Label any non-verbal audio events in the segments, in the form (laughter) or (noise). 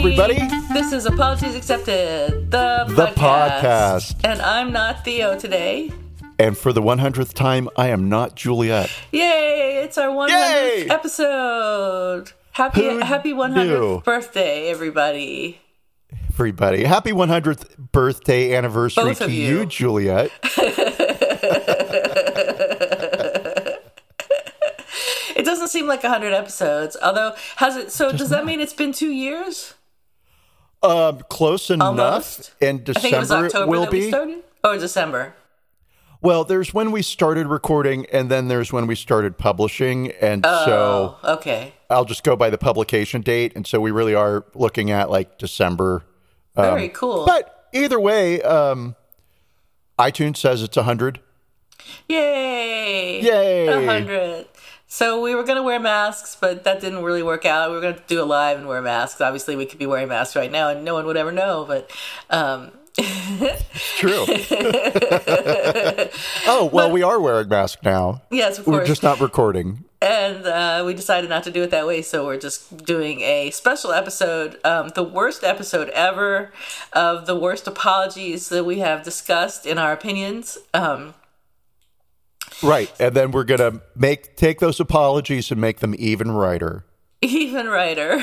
Everybody. This is Apologies Accepted, the, The podcast. And I'm not Theo today. And for the 100th time, I am not Juliet. Yay! It's our 100th Yay! episode. Happy Who happy 100th knew? birthday, everybody. Everybody, happy 100th birthday anniversary to you, you. Juliet. (laughs) It doesn't seem like 100 episodes. Although has it so does that mean it's been 2 years? Um, close enough. Almost. In I think it was December, October it will be. Or December. Well, there's when we started recording, and then there's when we started publishing, and so Oh, okay. I'll just go by the publication date, and so we really are looking at like December. Very cool. Um, But either way, um, iTunes says it's a hundred. Yay! Yay! A hundred. So we were gonna wear masks, but that didn't really work out. We were gonna do a live and wear masks. Obviously, we could be wearing masks right now, and no one would ever know. But um, True. (laughs) oh well, we are wearing masks now. yes, of We're course. just not recording. and uh, we decided not to do it that way, so we're just doing a special episode, um, the worst episode ever of the worst apologies that we have discussed in our opinions. Um, Right, and then we're gonna make take those apologies and make them even righter. even writer. (laughs)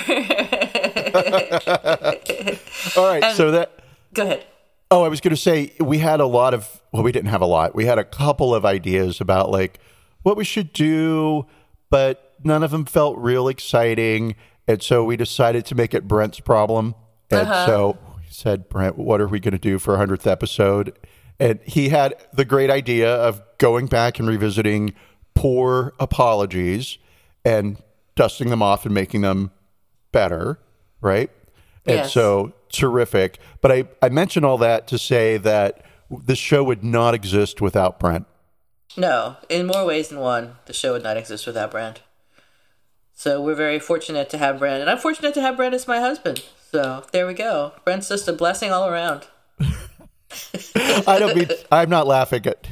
All right, so um, that Go ahead. Oh, I was going to say we had a lot of well, we didn't have a lot. We had a couple of ideas about like what we should do, but none of them felt real exciting, and so we decided to make it Brent's problem. And uh-huh. so we said, Brent, what are we going to do for our hundredth episode? And he had the great idea of going back and revisiting poor apologies and dusting them off and making them better, right? And Yes. so terrific. But I, I mention all that to say that this show would not exist without Brent. No, in more ways than one, the show would not exist without Brent. So we're very fortunate to have Brent, and I'm fortunate to have Brent as my husband. So there we go. Brent's just a blessing all around. (laughs) (laughs) I don't mean I'm not laughing at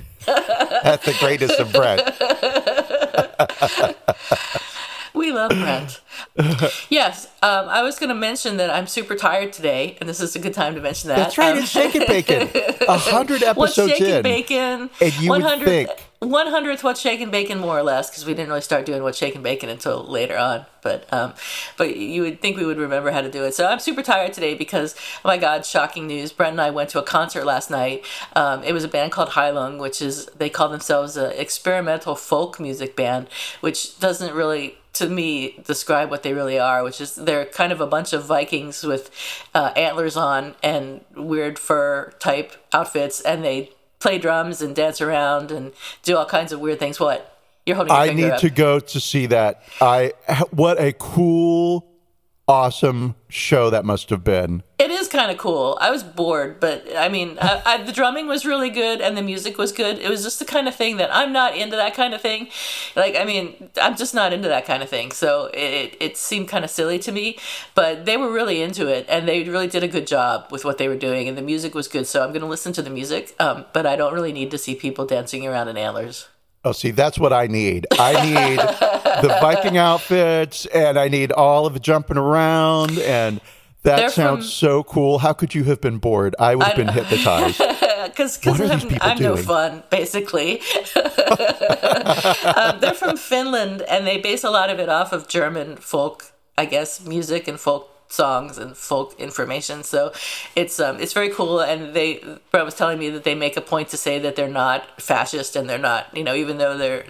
at the greatness of Brent. (laughs) We love Brent. yes, um, I was going to mention that I'm super tired today, and this is a good time to mention that. That's right. Um, It's Shake and Bacon. A hundred (laughs) episodes shaking in. bacon? And you would think- 100th what's shaking bacon more or less because we didn't really start doing what's shaking bacon until later on. But um, but you would think we would remember how to do it. So I'm super tired today because oh my god, shocking news! Brent and I went to a concert last night. Um, it was a band called Heilung, which is they call themselves an experimental folk music band, which doesn't really to me describe what they really are, which is they're kind of a bunch of Vikings with uh, antlers on and weird fur type outfits, and they play drums and dance around and do all kinds of weird things. What you're holding? Your I need up. to go to see that. I what a cool, awesome show that must have been. It is kind of cool. I was bored, but I mean, I, I, the drumming was really good and the music was good. It was just the kind of thing that I'm not into that kind of thing. Like, I mean, I'm just not into that kind of thing. So it, it seemed kind of silly to me, but they were really into it and they really did a good job with what they were doing and the music was good. So I'm going to listen to the music, um, but I don't really need to see people dancing around in antlers. Oh, see, that's what I need. I need the (laughs) Viking outfits, and I need all of the jumping around, and that They're sounds from- so cool. How could you have been bored? I would have been hypnotized. (laughs) because What are these I'm, I'm no fun, basically. (laughs) um, they're from Finland, and they base a lot of it off of German folk, I guess, music and folk songs and folk information. So it's um, it's very cool. And they Brent was telling me that they make a point to say that they're not fascist and they're not, you know, even though they're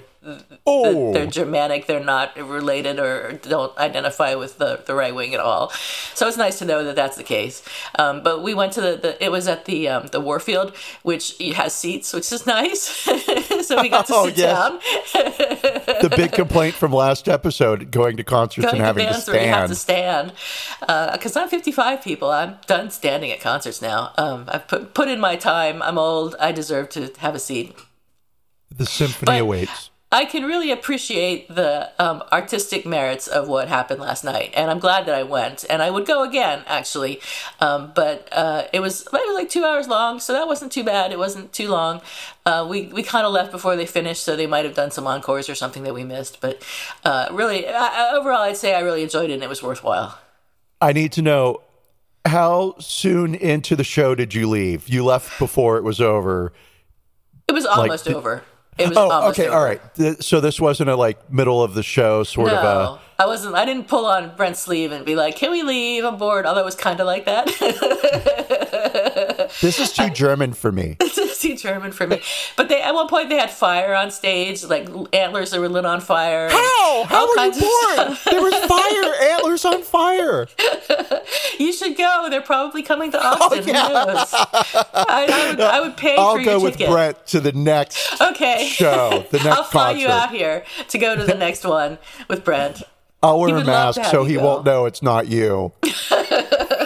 Oh, they're Germanic, they're not related or don't identify with the, the right wing at all. So it's nice to know that that's the case. Um, but we went to the, the it was at the um, the Warfield, which has seats, which is nice. (laughs) so we got to Oh, sit yes. down. (laughs) the big complaint from last episode: going to concerts Going and to having to bands where you have stand. to stand. Because I'm 55, people. I'm done standing at concerts now. Um, I've put put in my time. I'm old. I deserve to have a seat. The symphony But- awaits. I can really appreciate the um, artistic merits of what happened last night, and I'm glad that I went. And I would go again, actually. Um, but uh, it was was like two hours long, so that wasn't too bad. It wasn't too long. Uh, we we kind of left before they finished, so they might have done some encores or something that we missed. But uh, really, I, overall, I'd say I really enjoyed it, and it was worthwhile. I need to know how soon into the show did you leave? You left before it was over. It was almost did- over. It was Oh, okay, over. all right. So this wasn't a like middle of the show sort No, of a. I wasn't. I didn't pull on Brent's sleeve and be like, "Can we leave? I'm bored." Although it was kind of like that. (laughs) This is too German for me. (laughs) It's too German for me. But they at one point they had fire on stage, like antlers that were lit on fire. How? How were you born? There was fire, antlers on fire. (laughs) You should go. They're probably coming to oh, Austin. Who knows? I, I would, I would pay I'll for go with ticket. Brent to the next Okay. show, the (laughs) next I'll fly you out here to go to the next one with Brent. I'll He wear a mask so he go. won't know it's not you.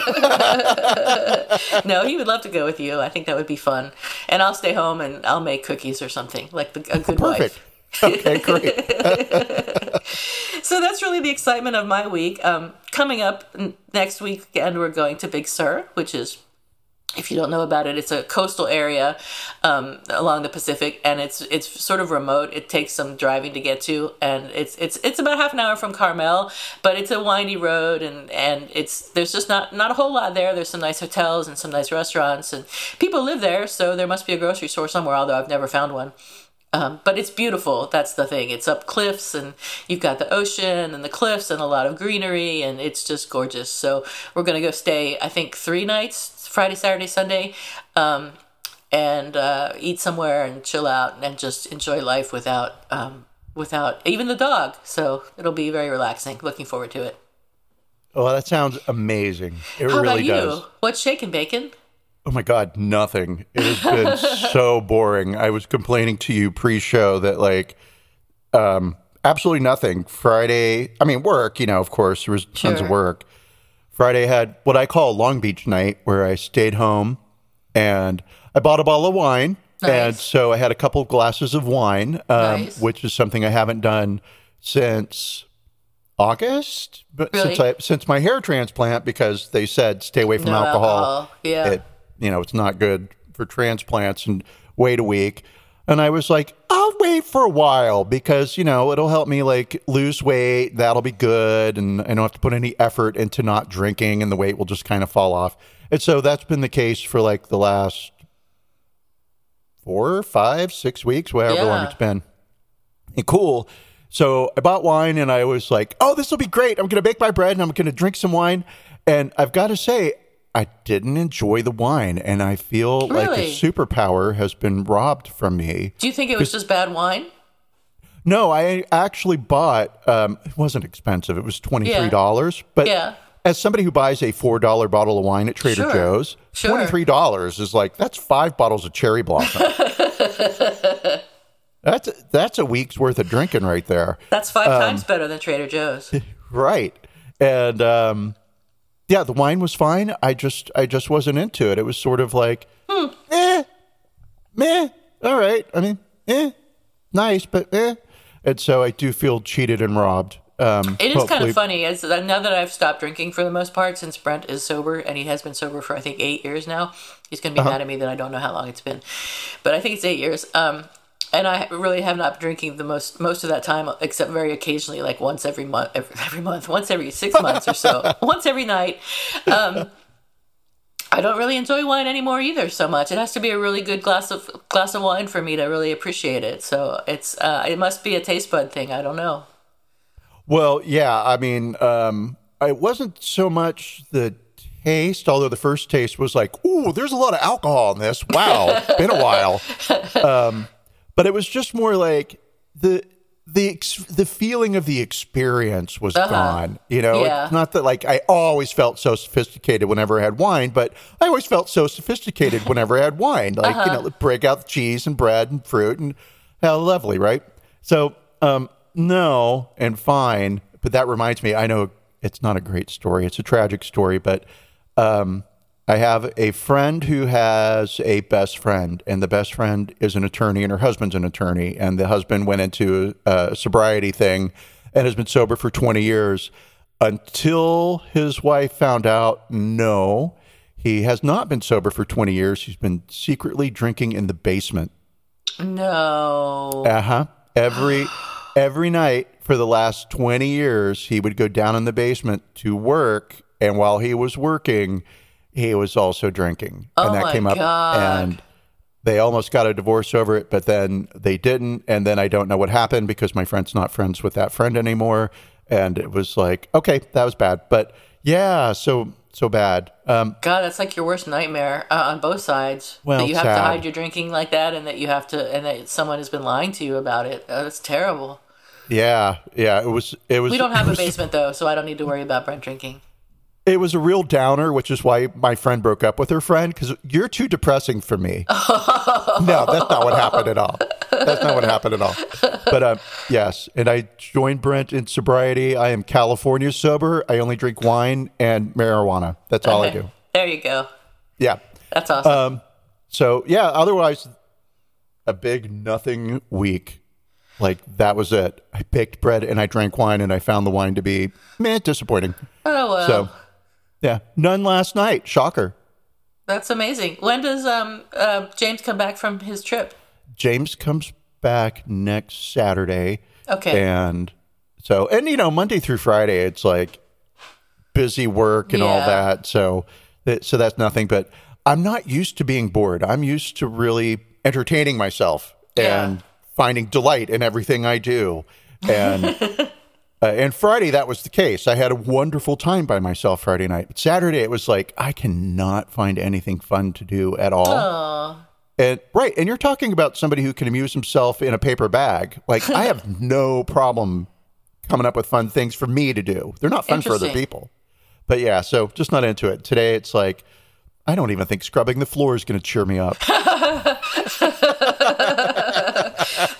(laughs) No, he would love to go with you. I think that would be fun. And I'll stay home and I'll make cookies or something like the, a good Perfect. wife. Okay, great. (laughs) So that's really the excitement of my week. Um, coming up n- next weekend, we're going to Big Sur, which is, if you don't know about it, it's a coastal area um, along the Pacific, and it's it's sort of remote. It takes some driving to get to, and it's it's it's about half an hour from Carmel, but it's a windy road, and and it's there's just not not a whole lot there. There's some nice hotels and some nice restaurants, and people live there, so there must be a grocery store somewhere. Although I've never found one. Um, but it's beautiful. That's the thing. It's up cliffs, and you've got the ocean and the cliffs and a lot of greenery, and it's just gorgeous. So we're gonna go stay. I think three nights: Friday, Saturday, Sunday, um, and uh, eat somewhere and chill out and just enjoy life without um, without even the dog. So it'll be very relaxing. Looking forward to it. Oh, that sounds amazing. It How really about you? does. What's shaking bacon? Oh my God, nothing. It has been (laughs) so boring. I was complaining to you pre-show that like, um, absolutely nothing. Friday, I mean, work. You know, of course, there was tons Sure. of work. Friday had what I call a Long Beach night, where I stayed home and I bought a bottle of wine, and so I had a couple of glasses of wine, um, Nice. which is something I haven't done since August, but Really? since I since my hair transplant because they said stay away from No alcohol. alcohol. Yeah. It, you know, it's not good for transplants and wait a week. And I was like, I'll wait for a while because, you know, it'll help me like lose weight. That'll be good. And I don't have to put any effort into not drinking and the weight will just kind of fall off. And so that's been the case for like the last four, five, six weeks, however long it's been. And cool. So I bought wine and I was like, oh, this will be great. I'm going to bake my bread and I'm going to drink some wine. And I've got to say, I didn't enjoy the wine. And I feel like a superpower has been robbed from me. Do you think it was just bad wine? No, I actually bought, um, it wasn't expensive. It was $23. But Yeah. as somebody who buys a $4 bottle of wine at Trader Sure. Joe's, Sure. $23 is like, that's five bottles of cherry blossom. (laughs) that's, that's a week's worth of drinking right there. That's five Um, times better than Trader Joe's. (laughs) Right. And um yeah, the wine was fine. I just I just wasn't into it. It was sort of like eh, meh, all right. I mean, eh, nice, but eh. And so I do feel cheated and robbed. Um It is kind of funny. As now that I've stopped drinking for the most part, since Brent is sober and he has been sober for I think eight years now. He's going to be Uh-huh. mad at me that I don't know how long it's been, but I think it's eight years. Um, and I really have not been drinking the most most of that time, except very occasionally, like once every month, every, every month, once every six months or so, (laughs) once every night. Um, I don't really enjoy wine anymore either so much. It has to be a really good glass of glass of wine for me to really appreciate it. So it's uh, it must be a taste bud thing. I don't know. Well, yeah, I mean, um it wasn't so much the taste, although the first taste was like, ooh, there's a lot of alcohol in this. Wow, been a while. (laughs) Um, but it was just more like the the ex- the feeling of the experience was gone. You know, Uh-huh. Yeah. it's not that like I always felt so sophisticated whenever I had wine, but I always felt so sophisticated whenever I had wine. Like Uh-huh. you know, break out the cheese and bread and fruit and how lovely, right? So, um, no and fine, but that reminds me. I know it's not a great story; it's a tragic story, but um, I have a friend who has a best friend, and the best friend is an attorney, and her husband's an attorney, and the husband went into a sobriety thing and has been sober for 20 years until his wife found out no, he has not been sober for 20 years. He's been secretly drinking in the basement. No. Uh huh. Every (gasps) every night for the last twenty years, he would go down in the basement to work, and while he was working, he was also drinking, Oh and that my came up, God. and they almost got a divorce over it, but then they didn't, and then I don't know what happened because my friend's not friends with that friend anymore, and it was like, okay, that was bad, but yeah, so so bad. Um, God, that's like your worst nightmare uh, on both sides. Well, that you have sad. to hide your drinking like that, and that you have to, and that someone has been lying to you about it. Uh, that's terrible. yeah, yeah, it was it was. We don't have a basement though, so I don't need to worry about Brent drinking. It was a real downer, which is why my friend broke up with her friend because you're too depressing for me. (laughs) no, that's not what happened at all. That's not what happened at all. But uh, yes, and I joined Brent in sobriety. I am California sober. I only drink wine and marijuana. That's all I do. There you go. Yeah. That's awesome. Um, so yeah, otherwise, a big nothing week. Like that was it. I baked bread and I drank wine, and I found the wine to be meh, disappointing. oh well, So yeah, none last night. Shocker. that's amazing. When does um uh, James come back from his trip? James comes back next Saturday. Okay. And so, and you know, Monday through Friday, it's like busy work and all that. So, that- so that's nothing. But I'm not used to being bored. I'm used to really entertaining myself and Yeah. finding delight in everything I do. And (laughs) uh, and Friday that was the case. I had a wonderful time by myself Friday night. But Saturday it was like I cannot find anything fun to do at all. Oh, And right, and you're talking about somebody who can amuse himself in a paper bag. Like I have (laughs) no problem coming up with fun things for me to do. They're not fun for other people. But yeah, so just not into it. Today it's like I don't even think scrubbing the floor is going to cheer me up. (laughs)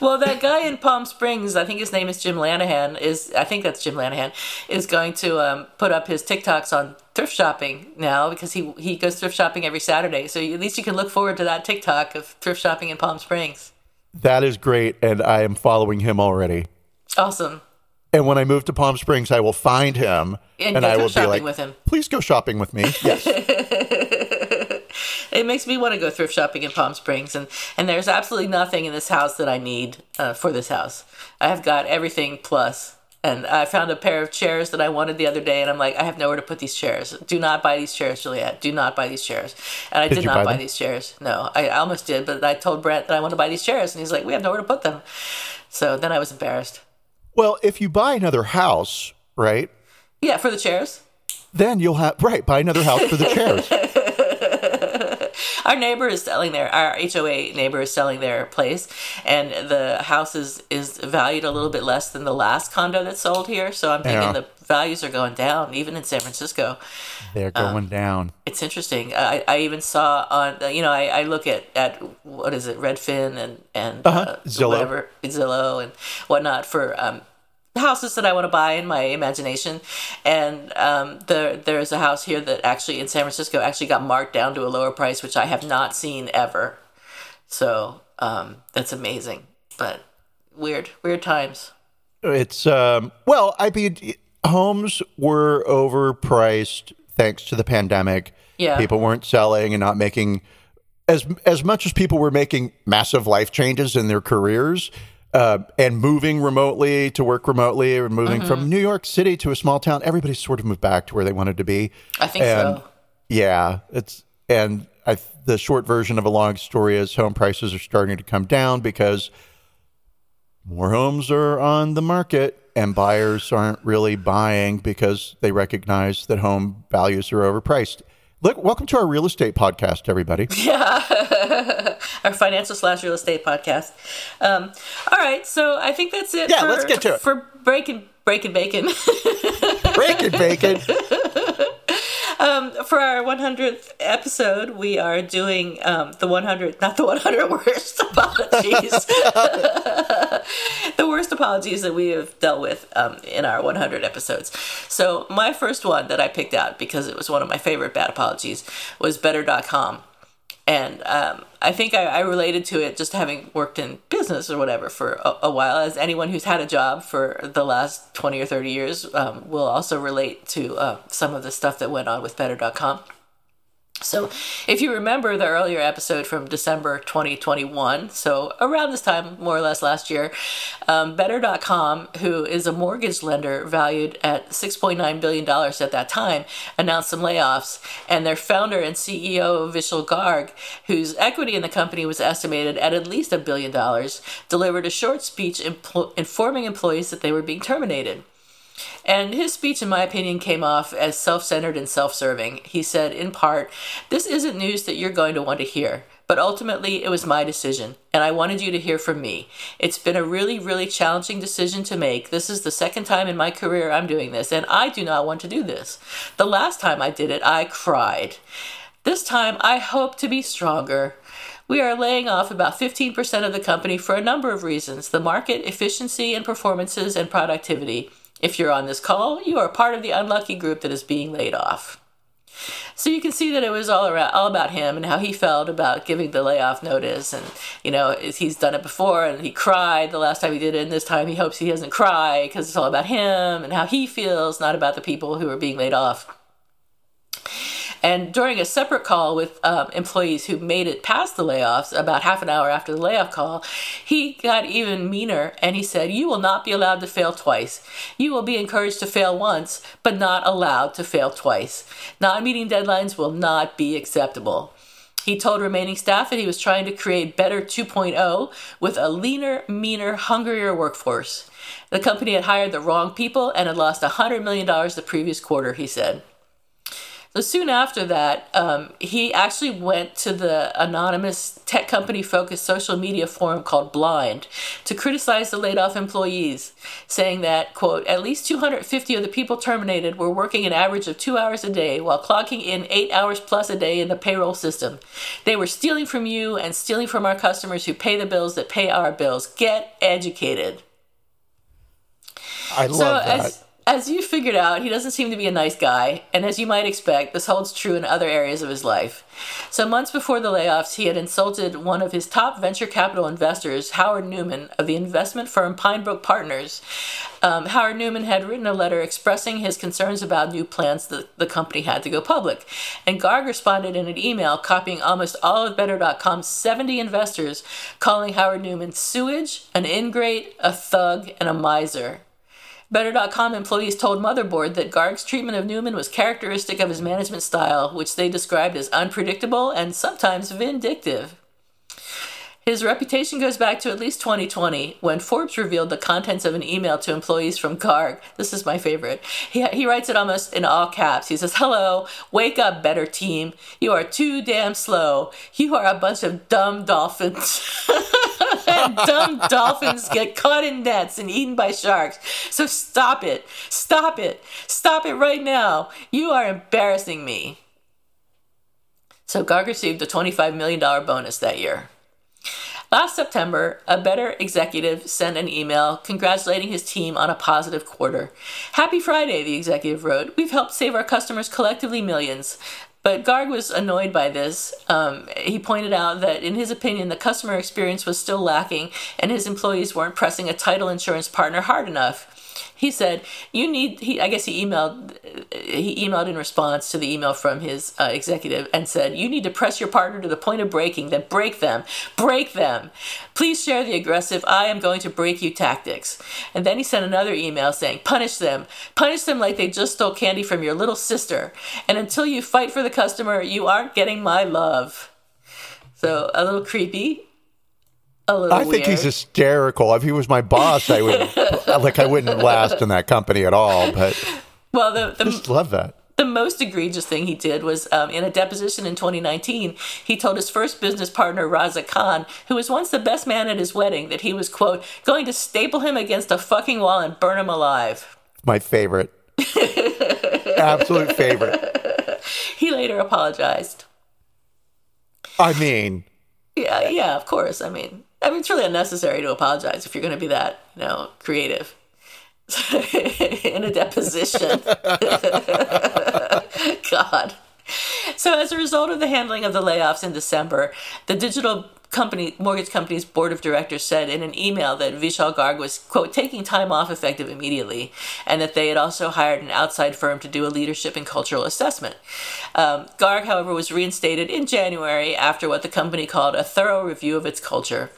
well, that guy in Palm Springs, I think his name is Jim Lanahan. Is I think that's Jim Lanahan is going to um, put up his TikToks on thrift shopping now because he he goes thrift shopping every Saturday. So at least you can look forward to that TikTok of thrift shopping in Palm Springs. that is great and I am following him already. Awesome. And when I move to Palm Springs, I will find him And and go I will be like, with him. "Please go shopping with me." Yes. (laughs) It makes me want to go thrift shopping in Palm Springs, and and there's absolutely nothing in this house that I need uh, for this house. I have got everything plus, and I found a pair of chairs that I wanted the other day, and I'm like, I have nowhere to put these chairs. Do not buy these chairs, Juliet. Do not buy these chairs. And I did, you not buy buy these chairs. No, I almost did, but I told Brent that I want to buy these chairs, and he's like, we have nowhere to put them. So then I was embarrassed. well, if you buy another house, right? Yeah, for the chairs. Then you'll have right, buy another house for the chairs. (laughs) Our neighbor is selling their our HOA neighbor is selling their place, and the house is is valued a little bit less than the last condo that sold here. So I'm thinking Yeah. the values are going down, even in San Francisco. They're going down. It's interesting. I, I even saw on you know I, I look at, at what is it Redfin and and uh, Zillow. whatever Zillow and whatnot for um, houses that I want to buy in my imagination. And um, there there's a house here that actually in San Francisco actually got marked down to a lower price, which I have not seen ever. So um, that's amazing, but weird weird times. It's um well, I mean homes were overpriced thanks to the pandemic. Yeah. People weren't selling and not making as as much as people were making massive life changes in their careers. Uh, and moving remotely to work remotely, or moving from Mm-hmm. New York City to a small town, everybody sort of moved back to where they wanted to be. I think And- so. Yeah, it's and I the short version of a long story is home prices are starting to come down because more homes are on the market and buyers aren't really buying because they recognize that home values are overpriced. Look, welcome to our real estate podcast, everybody. (laughs) Yeah, (laughs) our financial slash real estate podcast. Um, all right, so I think that's it. Yeah, for, let's get to it. for breaking breaking bacon. (laughs) Breaking bacon. For our 100th episode, we are doing um, the 100, not the 100 (laughs) worst apologies, (laughs) the worst apologies that we have dealt with um, in our 100 episodes. So, my first one that I picked out because it was one of my favorite bad apologies was better.com. And um, I think I, I, related to it just having worked in business or whatever for a, a, while. As anyone who's had a job for the last 20 or 30 years um, will also relate to uh, some of the stuff that went on with Better.com. So, if you remember the earlier episode from December 2021, so around this time, more or less last year, um, Better.com, who is a mortgage lender valued at $6.9 billion at that time, announced some layoffs. And their founder and CEO, Vishal Garg, whose equity in the company was estimated at at least a billion dollars, delivered a short speech impl- informing employees that they were being terminated. And his speech, in my opinion, came off as self centered and self serving. He said, in part, This isn't news that you're going to want to hear. But ultimately, it was my decision, and I wanted you to hear from me. It's been a really, really challenging decision to make. This is the second time in my career I'm doing this, and I do not want to do this. The last time I did it, I cried. This time, I hope to be stronger. We are laying off about 15% of the company for a number of reasons the market, efficiency and performances, and productivity. If you're on this call, you are part of the unlucky group that is being laid off. So you can see that it was all around, all about him and how he felt about giving the layoff notice, and you know he's done it before, and he cried the last time he did it, and this time he hopes he doesn't cry because it's all about him and how he feels, not about the people who are being laid off. And during a separate call with um, employees who made it past the layoffs, about half an hour after the layoff call, he got even meaner and he said, You will not be allowed to fail twice. You will be encouraged to fail once, but not allowed to fail twice. Non meeting deadlines will not be acceptable. He told remaining staff that he was trying to create Better 2.0 with a leaner, meaner, hungrier workforce. The company had hired the wrong people and had lost $100 million the previous quarter, he said. So soon after that, um, he actually went to the anonymous tech company focused social media forum called Blind to criticize the laid off employees, saying that, quote, at least 250 of the people terminated were working an average of two hours a day while clocking in eight hours plus a day in the payroll system. They were stealing from you and stealing from our customers who pay the bills that pay our bills. Get educated. I love so that. As, as you figured out, he doesn't seem to be a nice guy, and as you might expect, this holds true in other areas of his life. So, months before the layoffs, he had insulted one of his top venture capital investors, Howard Newman, of the investment firm Pinebrook Partners. Um, Howard Newman had written a letter expressing his concerns about new plans that the company had to go public. And Garg responded in an email copying almost all of Better.com's 70 investors, calling Howard Newman sewage, an ingrate, a thug, and a miser. Better.com employees told Motherboard that Garg's treatment of Newman was characteristic of his management style, which they described as unpredictable and sometimes vindictive. His reputation goes back to at least 2020 when Forbes revealed the contents of an email to employees from Garg. This is my favorite. He, he writes it almost in all caps. He says, Hello, wake up, better team. You are too damn slow. You are a bunch of dumb dolphins. (laughs) dumb dolphins get caught in nets and eaten by sharks. So stop it. Stop it. Stop it right now. You are embarrassing me. So Garg received a $25 million bonus that year. Last September, a better executive sent an email congratulating his team on a positive quarter. Happy Friday, the executive wrote. We've helped save our customers collectively millions. But Garg was annoyed by this. Um, he pointed out that, in his opinion, the customer experience was still lacking and his employees weren't pressing a title insurance partner hard enough he said you need he i guess he emailed he emailed in response to the email from his uh, executive and said you need to press your partner to the point of breaking then break them break them. Please share the aggressive i am going to break you tactics. And then he sent another email saying punish them. Punish them like they just stole candy from your little sister. And until you fight for the customer you aren't getting my love. So a little creepy I think he's hysterical. If he was my boss, I would (laughs) like I wouldn't last in that company at all. But well, the, the I just love that. the most egregious thing he did was um, in a deposition in 2019, he told his first business partner, Raza Khan, who was once the best man at his wedding, that he was, quote, going to staple him against a fucking wall and burn him alive. My favorite. (laughs) Absolute favorite. He later apologized. I mean, Yeah, yeah, of course. I mean, I mean, it's really unnecessary to apologize if you're going to be that, you know, creative (laughs) in a deposition. (laughs) God. So, as a result of the handling of the layoffs in December, the digital company mortgage company's board of directors said in an email that Vishal Garg was quote taking time off effective immediately, and that they had also hired an outside firm to do a leadership and cultural assessment. Um, Garg, however, was reinstated in January after what the company called a thorough review of its culture.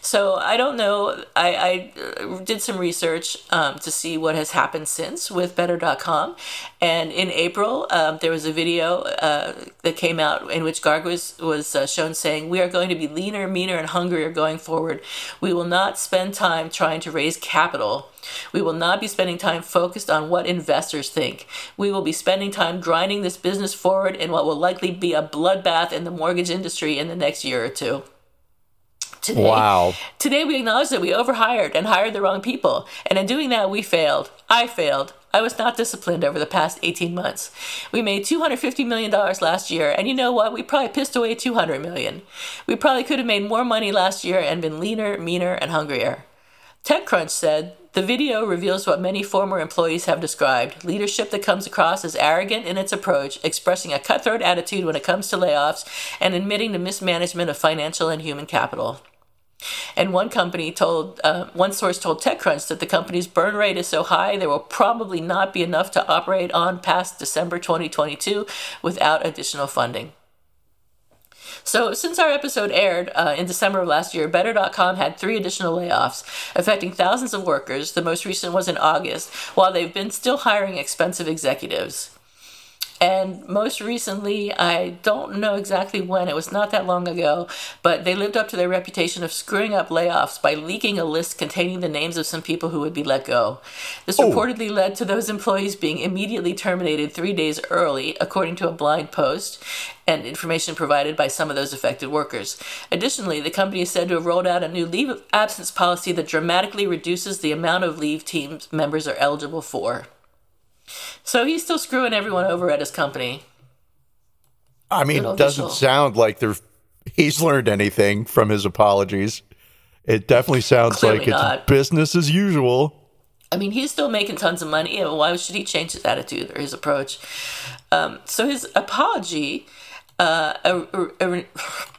So I don't know. I, I uh, did some research um, to see what has happened since with Better.com, and in April um, there was a video uh, that came out in which Garg was was uh, shown saying, "We are going to be leaner, meaner, and hungrier going forward. We will not spend time trying to raise capital." We will not be spending time focused on what investors think. We will be spending time grinding this business forward in what will likely be a bloodbath in the mortgage industry in the next year or two. Today, Wow. Today we acknowledge that we overhired and hired the wrong people. And in doing that, we failed. I failed. I was not disciplined over the past 18 months. We made $250 million last year, and you know what? We probably pissed away 200 million. We probably could have made more money last year and been leaner, meaner, and hungrier. TechCrunch said the video reveals what many former employees have described leadership that comes across as arrogant in its approach, expressing a cutthroat attitude when it comes to layoffs, and admitting to mismanagement of financial and human capital. And one company told, uh, one source told TechCrunch that the company's burn rate is so high there will probably not be enough to operate on past December 2022 without additional funding. So, since our episode aired uh, in December of last year, Better.com had three additional layoffs, affecting thousands of workers. The most recent was in August, while they've been still hiring expensive executives. And most recently, I don't know exactly when, it was not that long ago, but they lived up to their reputation of screwing up layoffs by leaking a list containing the names of some people who would be let go. This Oh. reportedly led to those employees being immediately terminated three days early, according to a blind post and information provided by some of those affected workers. Additionally, the company is said to have rolled out a new leave of absence policy that dramatically reduces the amount of leave teams members are eligible for. So he's still screwing everyone over at his company. I mean, it doesn't sound like there (laughs) he's learned anything from his apologies. It definitely sounds Clearly like it's business as usual. I mean, he's still making tons of money. Why should he change his attitude or his approach? Um, so his apology, uh, uh, uh,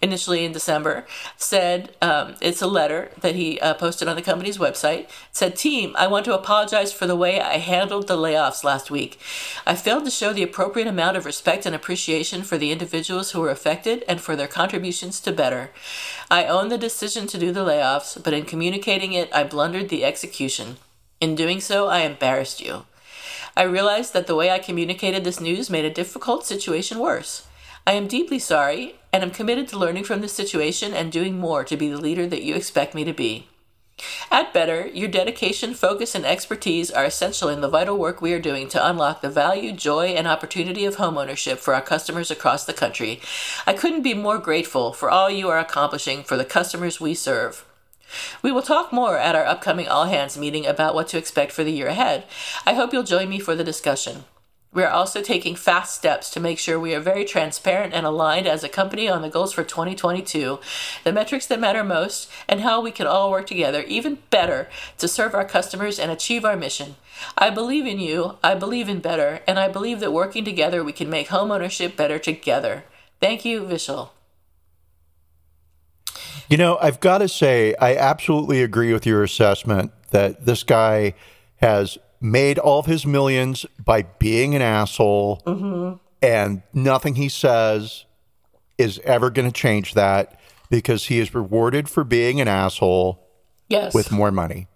initially in December, said um, it's a letter that he uh, posted on the company's website. It said, "Team, I want to apologize for the way I handled the layoffs last week. I failed to show the appropriate amount of respect and appreciation for the individuals who were affected and for their contributions to better. I own the decision to do the layoffs, but in communicating it, I blundered the execution." In doing so, I embarrassed you. I realized that the way I communicated this news made a difficult situation worse. I am deeply sorry and am committed to learning from this situation and doing more to be the leader that you expect me to be. At Better, your dedication, focus, and expertise are essential in the vital work we are doing to unlock the value, joy, and opportunity of homeownership for our customers across the country. I couldn't be more grateful for all you are accomplishing for the customers we serve. We will talk more at our upcoming All Hands meeting about what to expect for the year ahead. I hope you'll join me for the discussion. We are also taking fast steps to make sure we are very transparent and aligned as a company on the goals for 2022, the metrics that matter most, and how we can all work together even better to serve our customers and achieve our mission. I believe in you, I believe in better, and I believe that working together we can make homeownership better together. Thank you, Vishal. You know, I've got to say, I absolutely agree with your assessment that this guy has made all of his millions by being an asshole, and nothing he says is ever going to change that because he is rewarded for being an asshole Yes. with more money.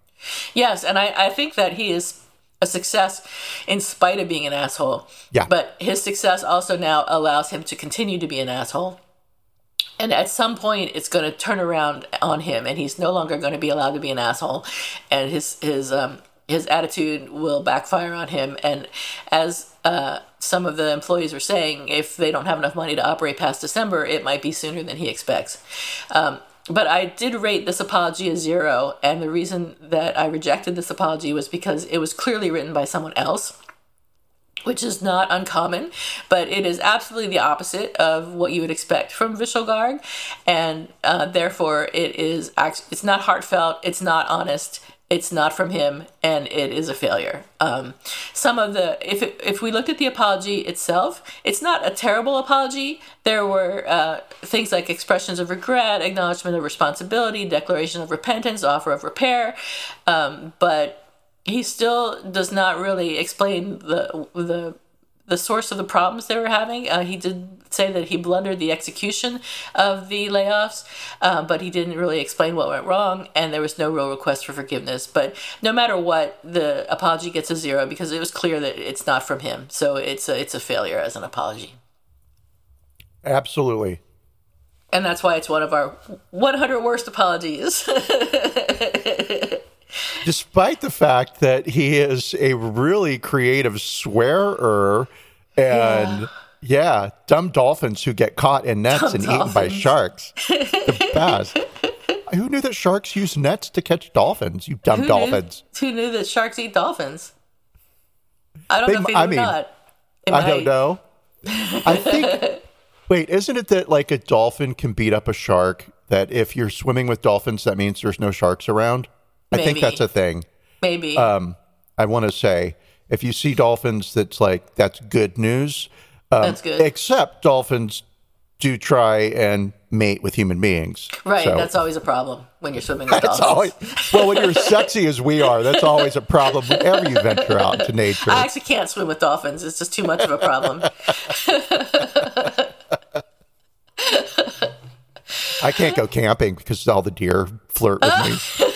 Yes, and I, I think that he is a success in spite of being an asshole. Yeah. But his success also now allows him to continue to be an asshole. And at some point, it's going to turn around on him, and he's no longer going to be allowed to be an asshole, and his his um his attitude will backfire on him. And as uh, some of the employees were saying, if they don't have enough money to operate past December, it might be sooner than he expects. Um, but I did rate this apology a zero, and the reason that I rejected this apology was because it was clearly written by someone else which is not uncommon, but it is absolutely the opposite of what you would expect from Vishal Garg, and uh, therefore it is it's not heartfelt, it's not honest, it's not from him, and it is a failure. Um, some of the if it, if we looked at the apology itself, it's not a terrible apology. There were uh, things like expressions of regret, acknowledgement of responsibility, declaration of repentance, offer of repair, um, but he still does not really explain the the the source of the problems they were having. Uh, he did say that he blundered the execution of the layoffs, uh, but he didn't really explain what went wrong, and there was no real request for forgiveness. But no matter what, the apology gets a zero because it was clear that it's not from him. So it's a, it's a failure as an apology. Absolutely. And that's why it's one of our 100 worst apologies. (laughs) despite the fact that he is a really creative swearer and yeah, yeah dumb dolphins who get caught in nets dumb and dolphins. eaten by sharks. the (laughs) best. Who knew that sharks use nets to catch dolphins? You dumb who dolphins. Knew, who knew that sharks eat dolphins? I don't they, know if they I mean, not. I might. don't know. I think. (laughs) wait, isn't it that like a dolphin can beat up a shark? That if you're swimming with dolphins, that means there's no sharks around. Maybe. I think that's a thing. Maybe. Um, I want to say if you see dolphins, that's like that's good news. Um, that's good. Except dolphins do try and mate with human beings. Right. So. That's always a problem when you're swimming (laughs) with dolphins. Always, well, when you're sexy as we are, that's always a problem whenever you venture out into nature. I actually can't swim with dolphins. It's just too much of a problem. (laughs) I can't go camping because all the deer flirt with me. (laughs)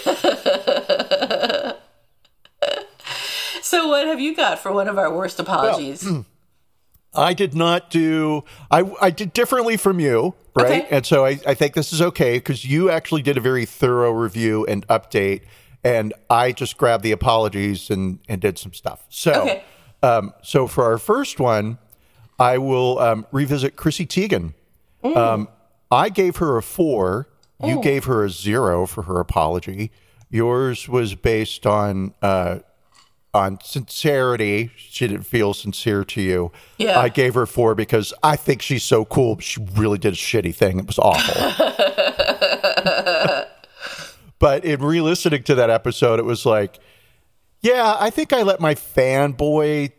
So, what have you got for one of our worst apologies? Well, (clears throat) I did not do. I I did differently from you, right? Okay. And so I, I think this is okay because you actually did a very thorough review and update, and I just grabbed the apologies and and did some stuff. So, okay. um, so for our first one, I will um, revisit Chrissy Teigen. Mm. Um, I gave her a four. You mm. gave her a zero for her apology. Yours was based on uh, on sincerity. She didn't feel sincere to you. Yeah. I gave her four because I think she's so cool. She really did a shitty thing. It was awful. (laughs) but in re listening to that episode, it was like, yeah, I think I let my fanboy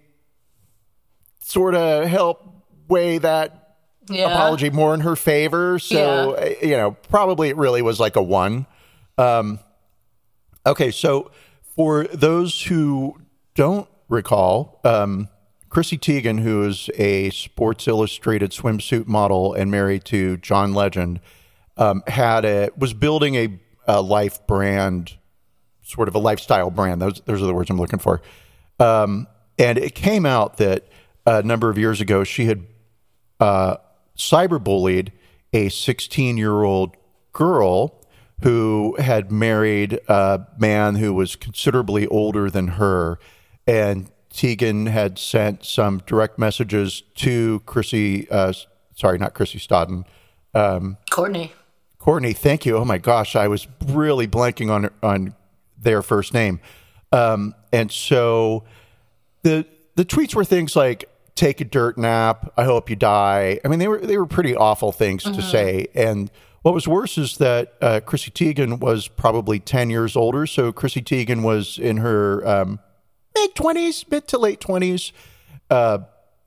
sort of help weigh that yeah. apology more in her favor. So, yeah. you know, probably it really was like a one. Um, okay, so for those who don't recall, um, Chrissy Teigen, who is a Sports Illustrated swimsuit model and married to John Legend, um, had a was building a, a, life brand, sort of a lifestyle brand. Those those are the words I'm looking for. Um, and it came out that a number of years ago she had uh, cyberbullied a 16 year old girl who had married a man who was considerably older than her and Teigen had sent some direct messages to Chrissy. Uh, sorry, not Chrissy Stodden. Um, Courtney. Courtney, thank you. Oh my gosh, I was really blanking on on their first name. Um, and so the the tweets were things like "take a dirt nap," "I hope you die." I mean, they were they were pretty awful things mm-hmm. to say. And what was worse is that uh, Chrissy Teigen was probably ten years older. So Chrissy Teigen was in her um, mid 20s, mid to late 20s, uh,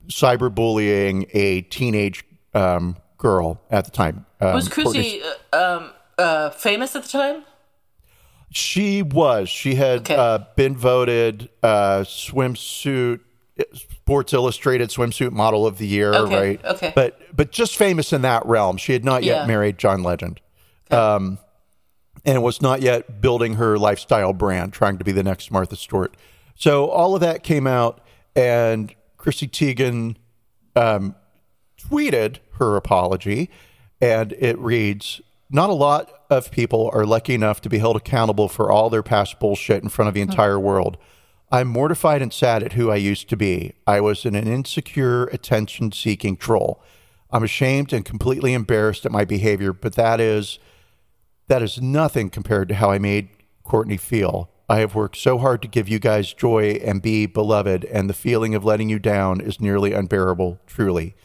cyberbullying a teenage um, girl at the time. Um, was Chrissy uh, um, uh, famous at the time? She was. She had okay. uh, been voted uh, swimsuit Sports Illustrated swimsuit model of the year, okay. right? Okay. But but just famous in that realm. She had not yet yeah. married John Legend. Okay. Um, and was not yet building her lifestyle brand, trying to be the next Martha Stewart. So all of that came out, and Chrissy Teigen um, tweeted her apology, and it reads Not a lot of people are lucky enough to be held accountable for all their past bullshit in front of the entire world. I'm mortified and sad at who I used to be. I was an insecure, attention seeking troll. I'm ashamed and completely embarrassed at my behavior, but that is that is nothing compared to how I made Courtney feel. I have worked so hard to give you guys joy and be beloved, and the feeling of letting you down is nearly unbearable, truly.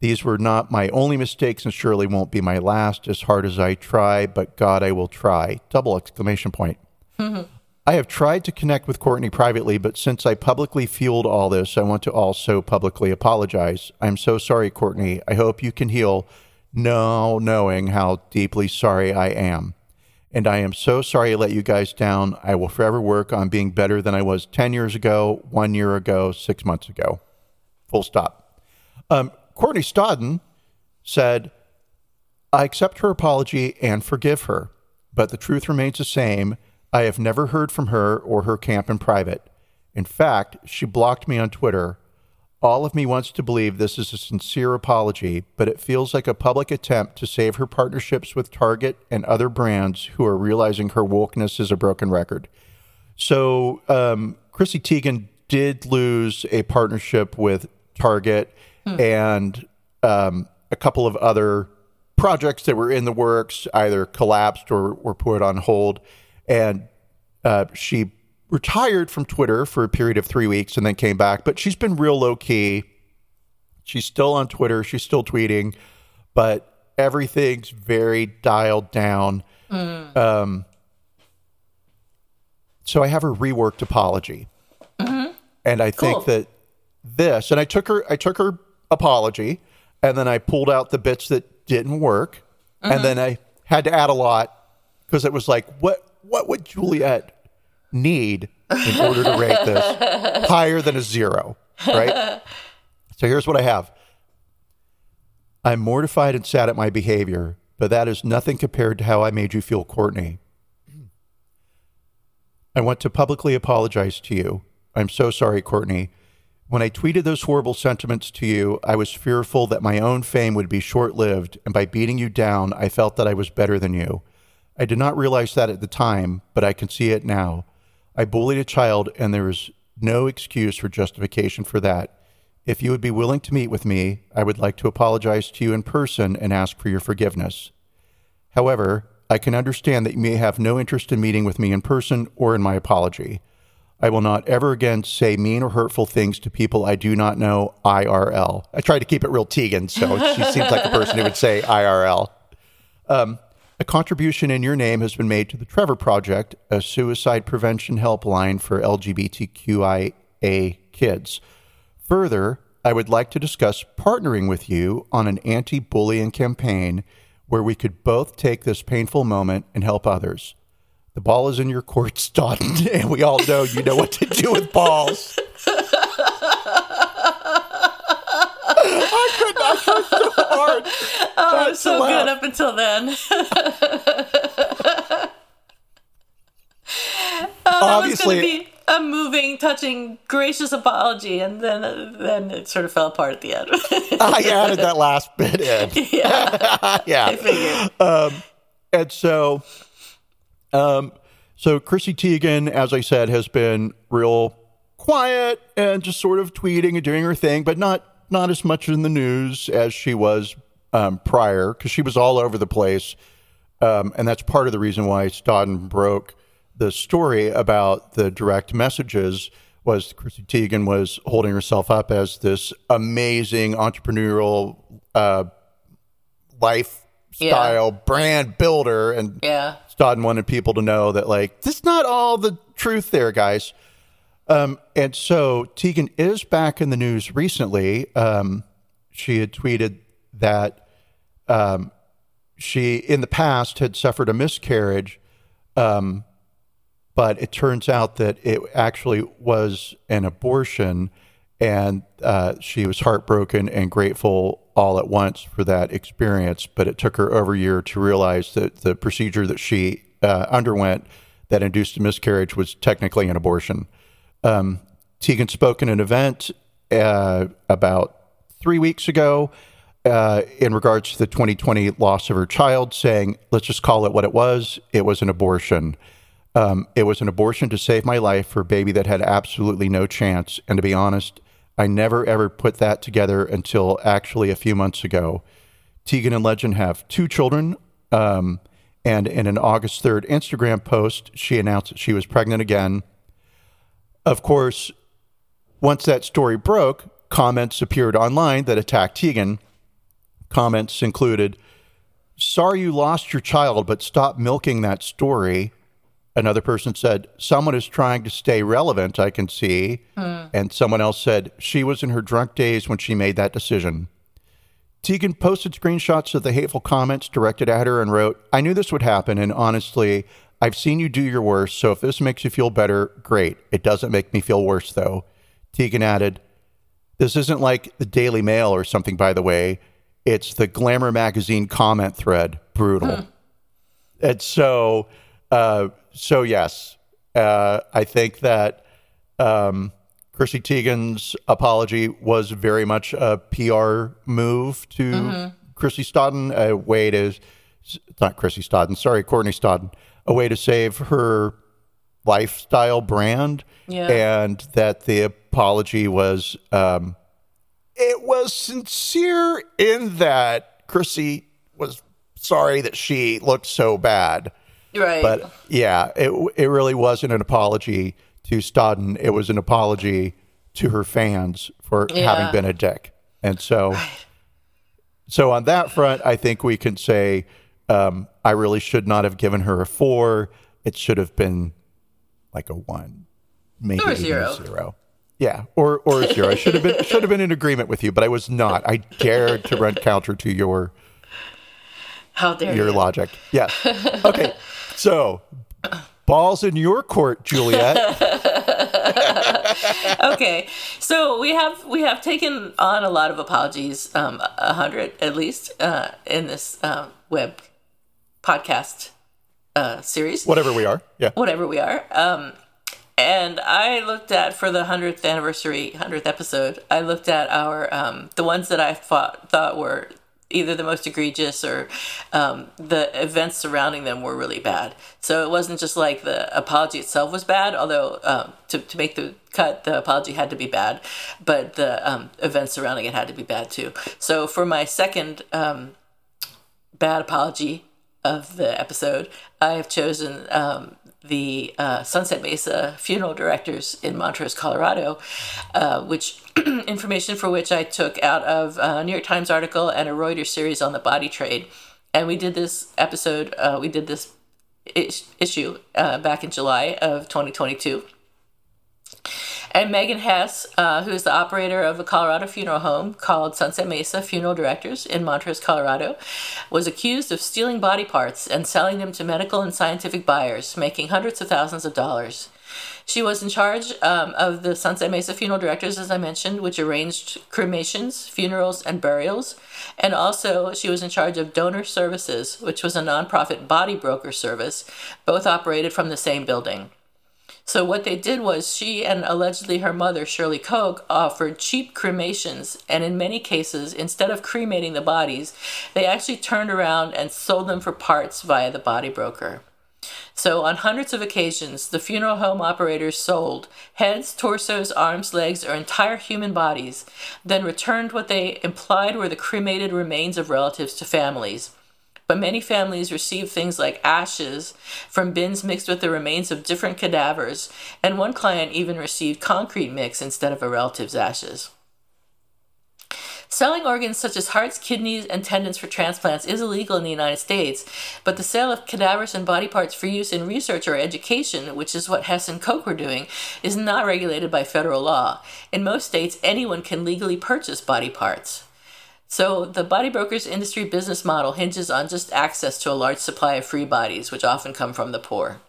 These were not my only mistakes and surely won't be my last, as hard as I try, but God, I will try. Double exclamation point. (laughs) I have tried to connect with Courtney privately, but since I publicly fueled all this, I want to also publicly apologize. I'm so sorry, Courtney. I hope you can heal now knowing how deeply sorry I am. And I am so sorry I let you guys down. I will forever work on being better than I was 10 years ago, one year ago, six months ago. Full stop. Um, Courtney Stodden said, I accept her apology and forgive her, but the truth remains the same. I have never heard from her or her camp in private. In fact, she blocked me on Twitter. All of me wants to believe this is a sincere apology, but it feels like a public attempt to save her partnerships with Target and other brands who are realizing her wokeness is a broken record. So, um, Chrissy Teigen did lose a partnership with Target and um, a couple of other projects that were in the works either collapsed or were put on hold. And uh, she retired from Twitter for a period of three weeks and then came back. But she's been real low key. She's still on Twitter. She's still tweeting, but everything's very dialed down. Mm. Um, so I have her reworked apology, mm-hmm. and I Cool. think that this, and I took her, I took her apology, and then I pulled out the bits that didn't work, and mm-hmm. then I had to add a lot because it was like, what, what would Juliet need in order to rate this (laughs) higher than a zero, right? so here's what I have. I'm mortified and sad at my behavior, but that is nothing compared to how I made you feel, Courtney. I want to publicly apologize to you. I'm so sorry, Courtney. When I tweeted those horrible sentiments to you, I was fearful that my own fame would be short lived, and by beating you down, I felt that I was better than you. I did not realize that at the time, but I can see it now. I bullied a child, and there is no excuse or justification for that. If you would be willing to meet with me, I would like to apologize to you in person and ask for your forgiveness. However, I can understand that you may have no interest in meeting with me in person or in my apology. I will not ever again say mean or hurtful things to people I do not know IRL. I try to keep it real Teigen, so she seems like a person who would say IRL. Um, a contribution in your name has been made to the Trevor Project, a suicide prevention helpline for LGBTQIA kids. Further, I would like to discuss partnering with you on an anti bullying campaign where we could both take this painful moment and help others. The ball is in your court, Stodden, (laughs) and we all know you know what to do with balls. (laughs) could not try so hard. (laughs) Oh, it was so to good laugh. up until then. (laughs) Obviously, was going to be a moving, touching, gracious apology, and then then it sort of fell apart at the end. (laughs) I added that last bit in. yeah, yeah. Figured. And so, um, so Chrissy Teigen, as I said, has been real quiet and just sort of tweeting and doing her thing, but not not as much in the news as she was um, prior because she was all over the place, um, and that's part of the reason why Stodden broke the story about the direct messages. Was Chrissy Teigen was holding herself up as this amazing entrepreneurial uh, lifestyle brand builder, and Yeah. Stodden wanted people to know that like that's not all the truth there, guys. Um, and so Teigen is back in the news recently. Um, she had tweeted that um, she, in the past, had suffered a miscarriage, um, but it turns out that it actually was an abortion, and uh, she was heartbroken and grateful all at once for that experience. But it took her over a year to realize that the procedure that she uh, underwent that induced a miscarriage was technically an abortion. Um, Teigen spoke in an event uh, about three weeks ago uh, in regards to the 2020 loss of her child, saying, let's just call it what it was. It was an abortion. Um, it was an abortion to save my life for a baby that had absolutely no chance. And to be honest, I never ever put that together until actually a few months ago. Teigen and Legend have two children. Um, and in an August 3rd Instagram post, she announced that she was pregnant again. Of course, once that story broke, comments appeared online that attacked Teigen. Comments included, Sorry you lost your child, but stop milking that story. Another person said, Someone is trying to stay relevant, I can see. Mm. And someone else said, She was in her drunk days when she made that decision. Teigen posted screenshots of the hateful comments directed at her and wrote, I knew this would happen, and honestly, I've seen you do your worst, so if this makes you feel better, great. It doesn't make me feel worse, though. Teigen added, This isn't like the Daily Mail or something, by the way. It's the Glamour magazine comment thread. Brutal. Hmm. And so, uh, so yes, uh, I think that um, Chrissy Teigen's apology was very much a PR move to mm-hmm. Chrissy Stodden, a way to not Chrissy Stodden, sorry, Courtney Stodden, a way to save her lifestyle brand, yeah. and that the apology was um, it was sincere in that Chrissy was sorry that she looked so bad. Right. But yeah, it it really wasn't an apology to Stodden. It was an apology to her fans for yeah. having been a dick. And so, right. so on that front, I think we can say um, I really should not have given her a four. It should have been like a one, maybe or zero. A zero. Yeah, or or a zero. I should have been (laughs) should have been in agreement with you, but I was not. I dared to run counter to your how dare your you. logic. Yes. Okay. So, balls in your court, Juliet. (laughs) okay, so we have we have taken on a lot of apologies, um, a hundred at least, uh, in this uh, web podcast uh, series. Whatever we are, yeah. Whatever we are. Um, and I looked at for the hundredth anniversary, hundredth episode. I looked at our um, the ones that I thought thought were either the most egregious or um, the events surrounding them were really bad. So it wasn't just like the apology itself was bad, although um, to, to make the cut, the apology had to be bad, but the um, events surrounding it had to be bad too. So for my second um, bad apology of the episode, I have chosen um, the uh, Sunset Mesa funeral directors in Montrose, Colorado, uh, which (clears throat) information for which I took out of a New York Times article and a Reuters series on the body trade. And we did this episode, uh, we did this is- issue uh, back in July of 2022. And Megan Hess, uh, who is the operator of a Colorado funeral home called Sunset Mesa Funeral Directors in Montrose, Colorado, was accused of stealing body parts and selling them to medical and scientific buyers, making hundreds of thousands of dollars. She was in charge um, of the Sunset Mesa Funeral Directors, as I mentioned, which arranged cremations, funerals, and burials. And also, she was in charge of Donor Services, which was a nonprofit body broker service, both operated from the same building. So what they did was she and allegedly her mother, Shirley Koch, offered cheap cremations, and in many cases, instead of cremating the bodies, they actually turned around and sold them for parts via the body broker. So, on hundreds of occasions, the funeral home operators sold heads, torsos, arms, legs, or entire human bodies, then returned what they implied were the cremated remains of relatives to families. But many families received things like ashes from bins mixed with the remains of different cadavers, and one client even received concrete mix instead of a relative's ashes. Selling organs such as hearts, kidneys, and tendons for transplants is illegal in the United States, but the sale of cadavers and body parts for use in research or education, which is what Hess and Koch were doing, is not regulated by federal law. In most states, anyone can legally purchase body parts. So, the body broker's industry business model hinges on just access to a large supply of free bodies, which often come from the poor.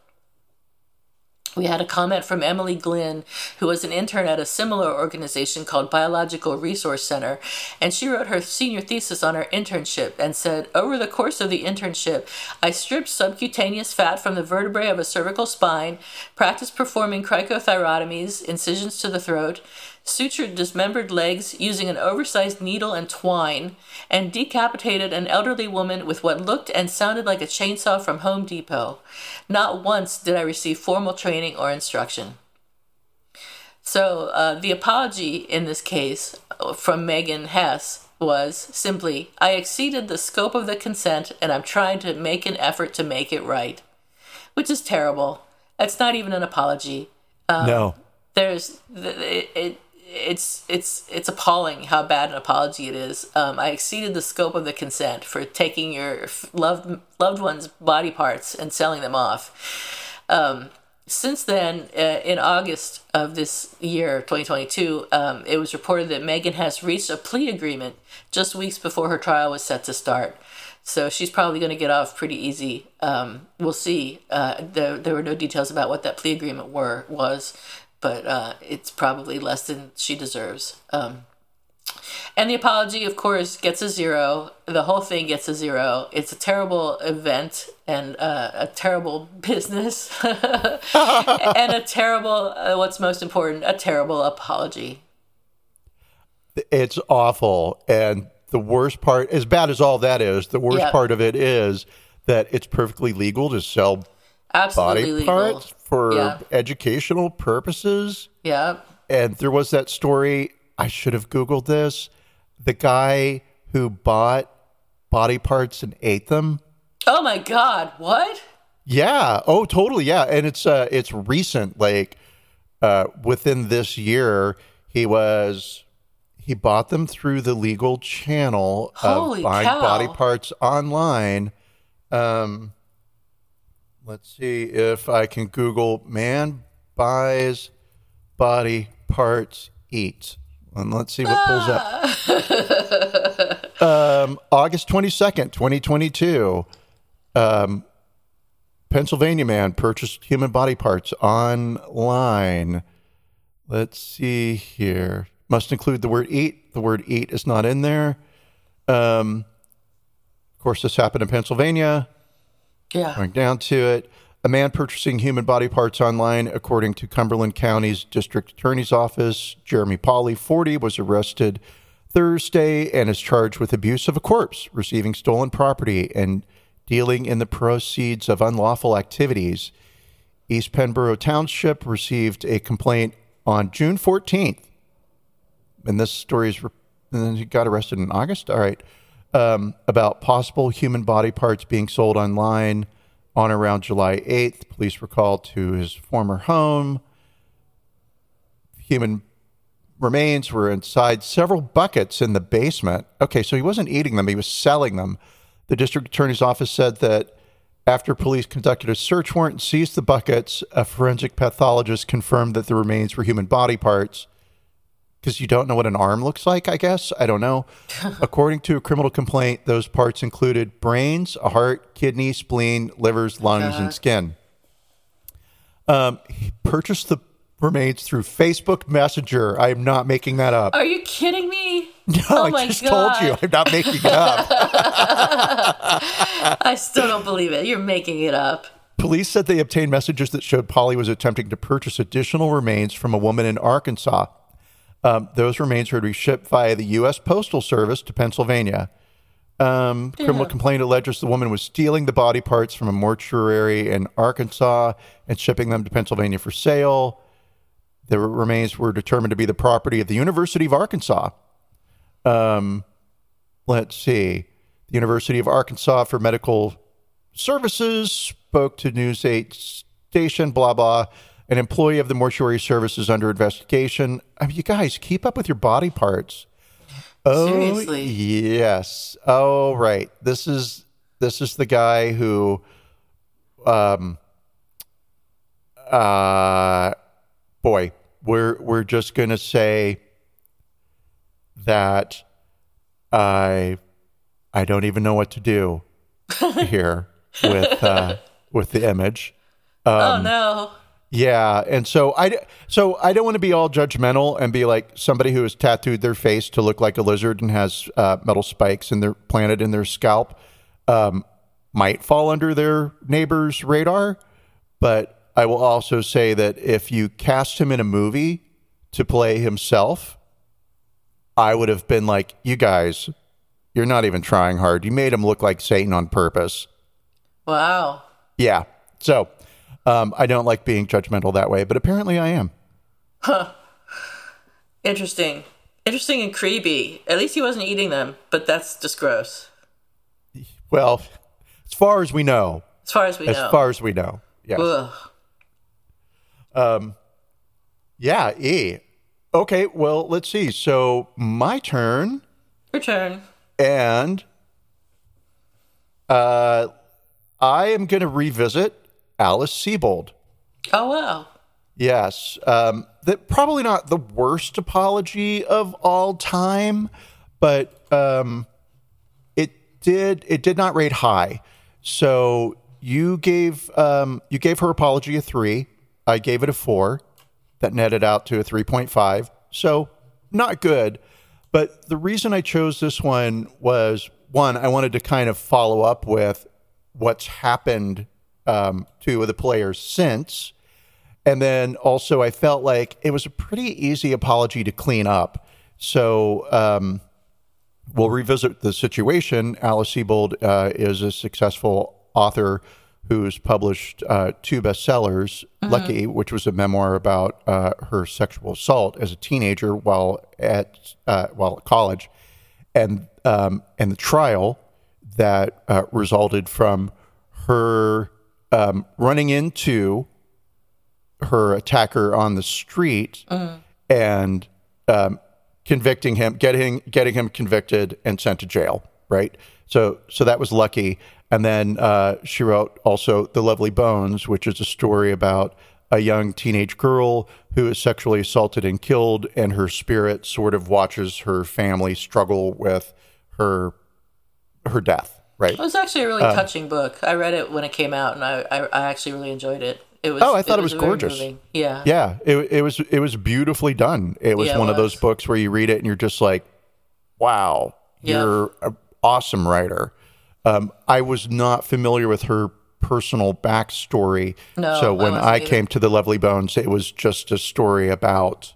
We had a comment from Emily Glynn, who was an intern at a similar organization called Biological Resource Center, and she wrote her senior thesis on her internship and said, Over the course of the internship, I stripped subcutaneous fat from the vertebrae of a cervical spine, practiced performing cricothyrotomies, incisions to the throat, sutured dismembered legs using an oversized needle and twine, and decapitated an elderly woman with what looked and sounded like a chainsaw from Home Depot. Not once did I receive formal training or instruction. So, uh, the apology in this case uh, from Megan Hess was simply I exceeded the scope of the consent and I'm trying to make an effort to make it right, which is terrible. It's not even an apology. no. There's it, it it's it's it's appalling how bad an apology it is. Um, I exceeded the scope of the consent for taking your loved loved one's body parts and selling them off. Um, since then, uh, in August of this year, 2022, um, it was reported that Megan has reached a plea agreement just weeks before her trial was set to start. So she's probably going to get off pretty easy. Um, we'll see. Uh, there, there were no details about what that plea agreement were was, but uh, it's probably less than she deserves. Um, and the apology, of course, gets a zero. The whole thing gets a zero. It's a terrible event and uh, a terrible (laughs) business, (laughs) and a terrible, uh, what's most important, a terrible apology. It's awful. And the worst part, as bad as all that is, the worst Yeah. part of it is that it's perfectly legal to sell Absolutely body legal. parts for Yeah. educational purposes. Yeah. And there was that story, I should have Googled this. The guy who bought body parts and ate them. Oh my God! What? Yeah. Oh, totally. Yeah. And it's uh it's recent. Like uh within this year, he was he bought them through the legal channel Holy of buying cow. body parts online. Um let's see if I can Google man buys body parts eats. And let's see what pulls up. (laughs) um, August 22nd, 2022. Um, Pennsylvania man purchased human body parts online. Let's see here. Must include the word eat. The word eat is not in there. Um, of course, this happened in Pennsylvania. Yeah. Going down to it, a man purchasing human body parts online, according to Cumberland County's District Attorney's Office, Jeremy Pauley, 40, was arrested Thursday and is charged with abuse of a corpse, receiving stolen property, and dealing in the proceeds of unlawful activities. East Pennsboro Township received a complaint on June 14th. And this story is, re- and then he got arrested in August. All right. Um, about possible human body parts being sold online on around July 8th. Police were called to his former home. Human remains were inside several buckets in the basement. Okay, so he wasn't eating them, he was selling them. The district attorney's office said that after police conducted a search warrant and seized the buckets, a forensic pathologist confirmed that the remains were human body parts. Because you don't know what an arm looks like, I guess. I don't know. (laughs) According to a criminal complaint, those parts included brains, a heart, kidney, spleen, livers, lungs, and skin. Um, he purchased the remains through Facebook Messenger. I am not making that up. Are you kidding me? (laughs) No, oh I just God. told you. I'm not making it up. (laughs) I still don't believe it. You're making it up. Police said they obtained messages that showed Pauley was attempting to purchase additional remains from a woman in Arkansas. Um, those remains were to be shipped via the U.S. Postal Service to Pennsylvania. Um, Criminal complaint alleges the woman was stealing the body parts from a mortuary in Arkansas and shipping them to Pennsylvania for sale. The remains were determined to be the property of the University of Arkansas. Um, let's see. The University of Arkansas for Medical Services spoke to News 8 station, blah, blah. An employee of the mortuary service is under investigation. I mean, you guys, keep up with your body parts. Oh, Seriously. yes. Oh, right. This is this is the guy who, um, uh, boy, we're we're just gonna say that I I don't even know what to do (laughs) here with uh, with the image. Um, oh no. Yeah, and so I so I don't want to be all judgmental and be like somebody who has tattooed their face to look like a lizard and has uh, metal spikes and they're planted in their scalp um, might fall under their neighbor's radar, but I will also say that if you cast him in a movie to play himself, I would have been like, you guys, you're not even trying hard. You made him look like Satan on purpose. Wow. Yeah. So um, I don't like being judgmental that way, but apparently I am. Huh. Interesting. Interesting and creepy. At least he wasn't eating them, but that's just gross. Well, as far as we know, As far as we as know. As far as we know, yes. Ugh. Yeah, E. Okay, well, let's see. So my turn, Your turn. and uh, I am going to revisit Alice Sebold. Oh wow. Yes, um, that probably not the worst apology of all time, but um, it did it did not rate high. So you gave um, you gave her apology a three. I gave it a four. That netted out to a three point five. So not good. But the reason I chose this one was one, I wanted to kind of follow up with what's happened um, to the players since. And then also, I felt like it was a pretty easy apology to clean up. So um, we'll revisit the situation. Alice Sebold uh, is a successful author who's published uh, two bestsellers Lucky, which was a memoir about uh, her sexual assault as a teenager while at, uh, while at college, and, um, and the trial that uh, resulted from her um, running into her attacker on the street and um, convicting him, getting getting him convicted and sent to jail. Right. So so that was lucky. And then uh, she wrote also the Lovely Bones, which is a story about a young teenage girl who is sexually assaulted and killed, and her spirit sort of watches her family struggle with her her death. Right. It was actually a really Um, touching book. I read it when it came out, and I, I, I actually really enjoyed it. It was. Oh, I thought it was very gorgeous. Yeah. Yeah, it, it was it was beautifully done. It was Yeah, it one of those books where you read it and you're just like, "Wow, Yeah. you're an awesome writer." Um, I was not familiar with her personal backstory, No, so when I, either. came to the Lovely Bones, it was just a story about.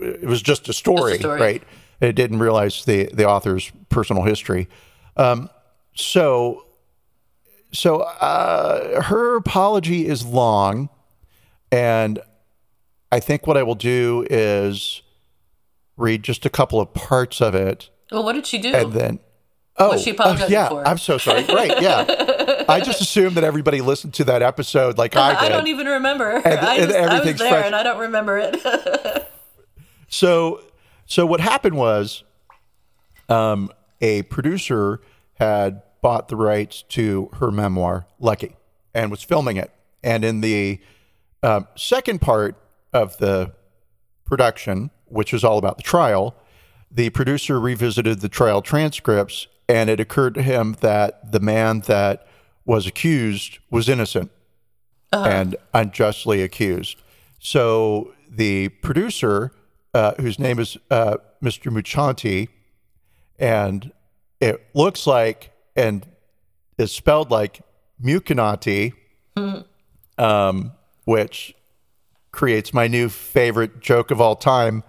It was just a story, story. right? It didn't realize the the author's personal history. Um, so, so uh, her apology is long. And I think what I will do is read just a couple of parts of it Well, what did she do? and then. Oh, What's she apologizing yeah, for? I'm so sorry. Right, yeah. I just assumed that everybody listened to that episode like I (laughs) did. I don't even remember. And- I, and just, I was there, fresh. and I don't remember it. (laughs) So, so what happened was, um, a producer had bought the rights to her memoir, Lucky, and was filming it. And in the um, second part of the production, which was all about the trial, the producer revisited the trial transcripts, and it occurred to him that the man that was accused was innocent and unjustly accused. So the producer, uh, whose name is uh, Mr. Muchanti, and it looks like and is spelled like Mucinati, um, which creates my new favorite joke of all time.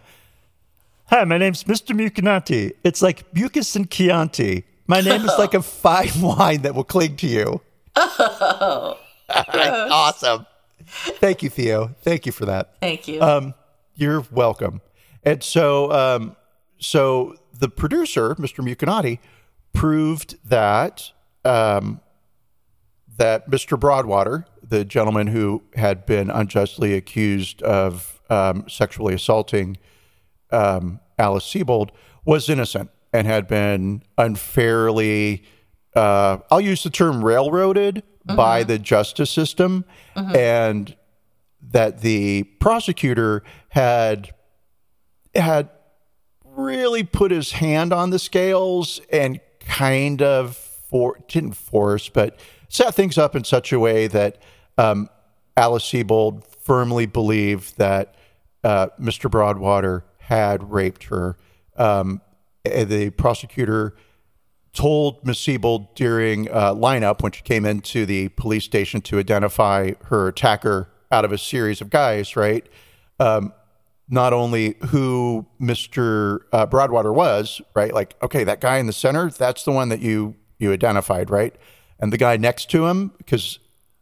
Hi, my name's Mr. Mucinati. It's like mucus and Chianti. My name is like a (laughs) fine wine that will cling to you. Oh, (laughs) awesome. Thank you, Theo. Thank you for that. Thank you. Um, you're welcome. And so, um, so the producer, Mr. Mucinati, proved that um, that Mr. Broadwater, the gentleman who had been unjustly accused of um, sexually assaulting um, Alice Sebold, was innocent and had been unfairly, uh, I'll use the term railroaded by the justice system, and that the prosecutor had had really put his hand on the scales and kind of for didn't force, but set things up in such a way that um, Alice Sebold firmly believed that uh, Mr. Broadwater had raped her. Um, the prosecutor told Miss Sebold during uh, lineup when she came into the police station to identify her attacker out of a series of guys, right? Um, not only who Mr. Uh, Broadwater was, right? Like, okay, that guy in the center, that's the one that you you identified, right? And the guy next to him, because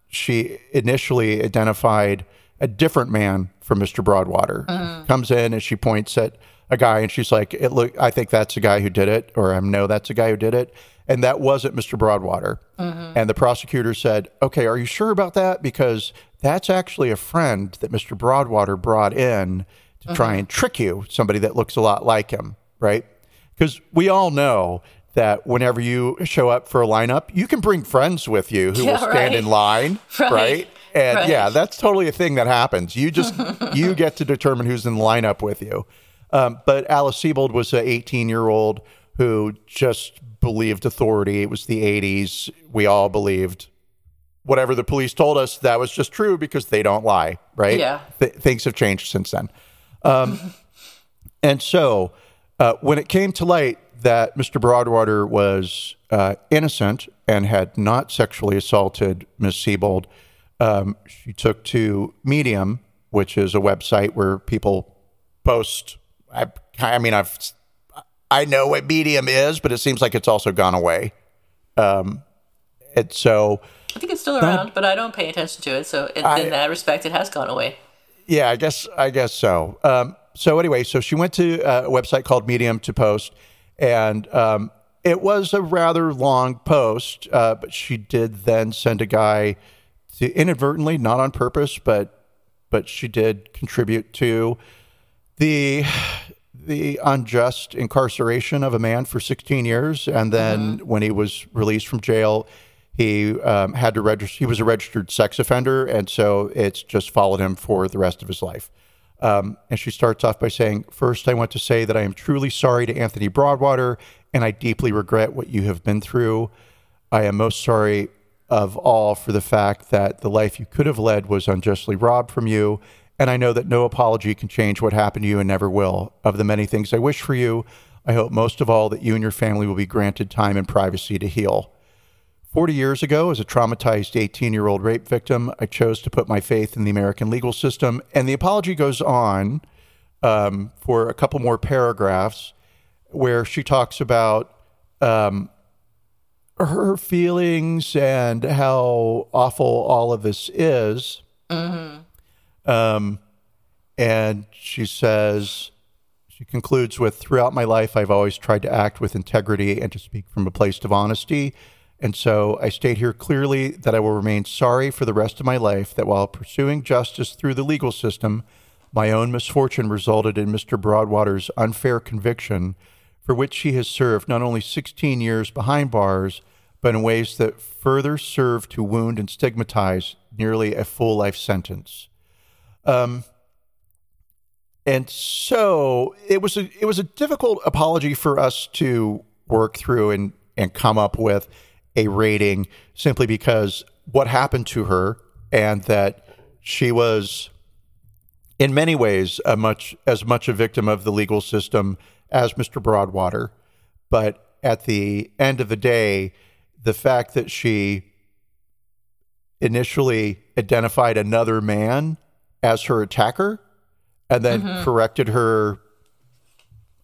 she initially identified a different man from Mr. Broadwater, comes in and she points at a guy and she's like, "It look, I think that's the guy who did it, or I know that's the guy who did it." And that wasn't Mr. Broadwater. And the prosecutor said, Okay, are you sure about that? Because that's actually a friend that Mr. Broadwater brought in to try and trick you, somebody that looks a lot like him, right? Because we all know that whenever you show up for a lineup, you can bring friends with you who (laughs) Yeah, will stand right. in line, (laughs) Right. right? And Right. yeah, that's totally a thing that happens. You just (laughs) you get to determine who's in the lineup with you. Um, but Alice Sebold was an 18 year old who just believed authority. It was the 80s. We all believed whatever the police told us. That was just true because they don't lie, right? Yeah. Th- things have changed since then. Um, and so uh, when it came to light that Mr. Broadwater was uh, innocent and had not sexually assaulted Miss Sebold, um, she took to Medium, which is a website where people post. I, I mean, I've I know what Medium is, but it seems like it's also gone away. Um, and so, I think it's still around, but I don't pay attention to it. So it, in that respect, it has gone away. Yeah, I guess I guess so. Um, so anyway, so she went to uh, a website called Medium to post, and um, it was a rather long post, uh, but she did then send a guy to inadvertently, not on purpose, but but she did contribute to the the unjust incarceration of a man for 16 years, and then when he was released from jail, he um, had to register. He was a registered sex offender, and so it's just followed him for the rest of his life. Um, and she starts off by saying, First, I want to say that I am truly sorry to Anthony Broadwater, and I deeply regret what you have been through. I am most sorry of all for the fact that the life you could have led was unjustly robbed from you. And I know that no apology can change what happened to you and never will. Of the many things I wish for you, I hope most of all that you and your family will be granted time and privacy to heal. 40 years ago, as a traumatized 18 year old rape victim, I chose to put my faith in the American legal system. And the apology goes on um, for a couple more paragraphs where she talks about um, her feelings and how awful all of this is. Um, and she says, she concludes with Throughout my life, I've always tried to act with integrity and to speak from a place of honesty. And so I state here clearly that I will remain sorry for the rest of my life that while pursuing justice through the legal system, my own misfortune resulted in Mr. Broadwater's unfair conviction, for which he has served not only 16 years behind bars, but in ways that further serve to wound and stigmatize nearly a full life sentence. Um, and so it was a it was a difficult apology for us to work through and and come up with a rating simply because what happened to her and that she was in many ways a much as much a victim of the legal system as Mr. Broadwater but at the end of the day the fact that she initially identified another man as her attacker and then mm-hmm. corrected her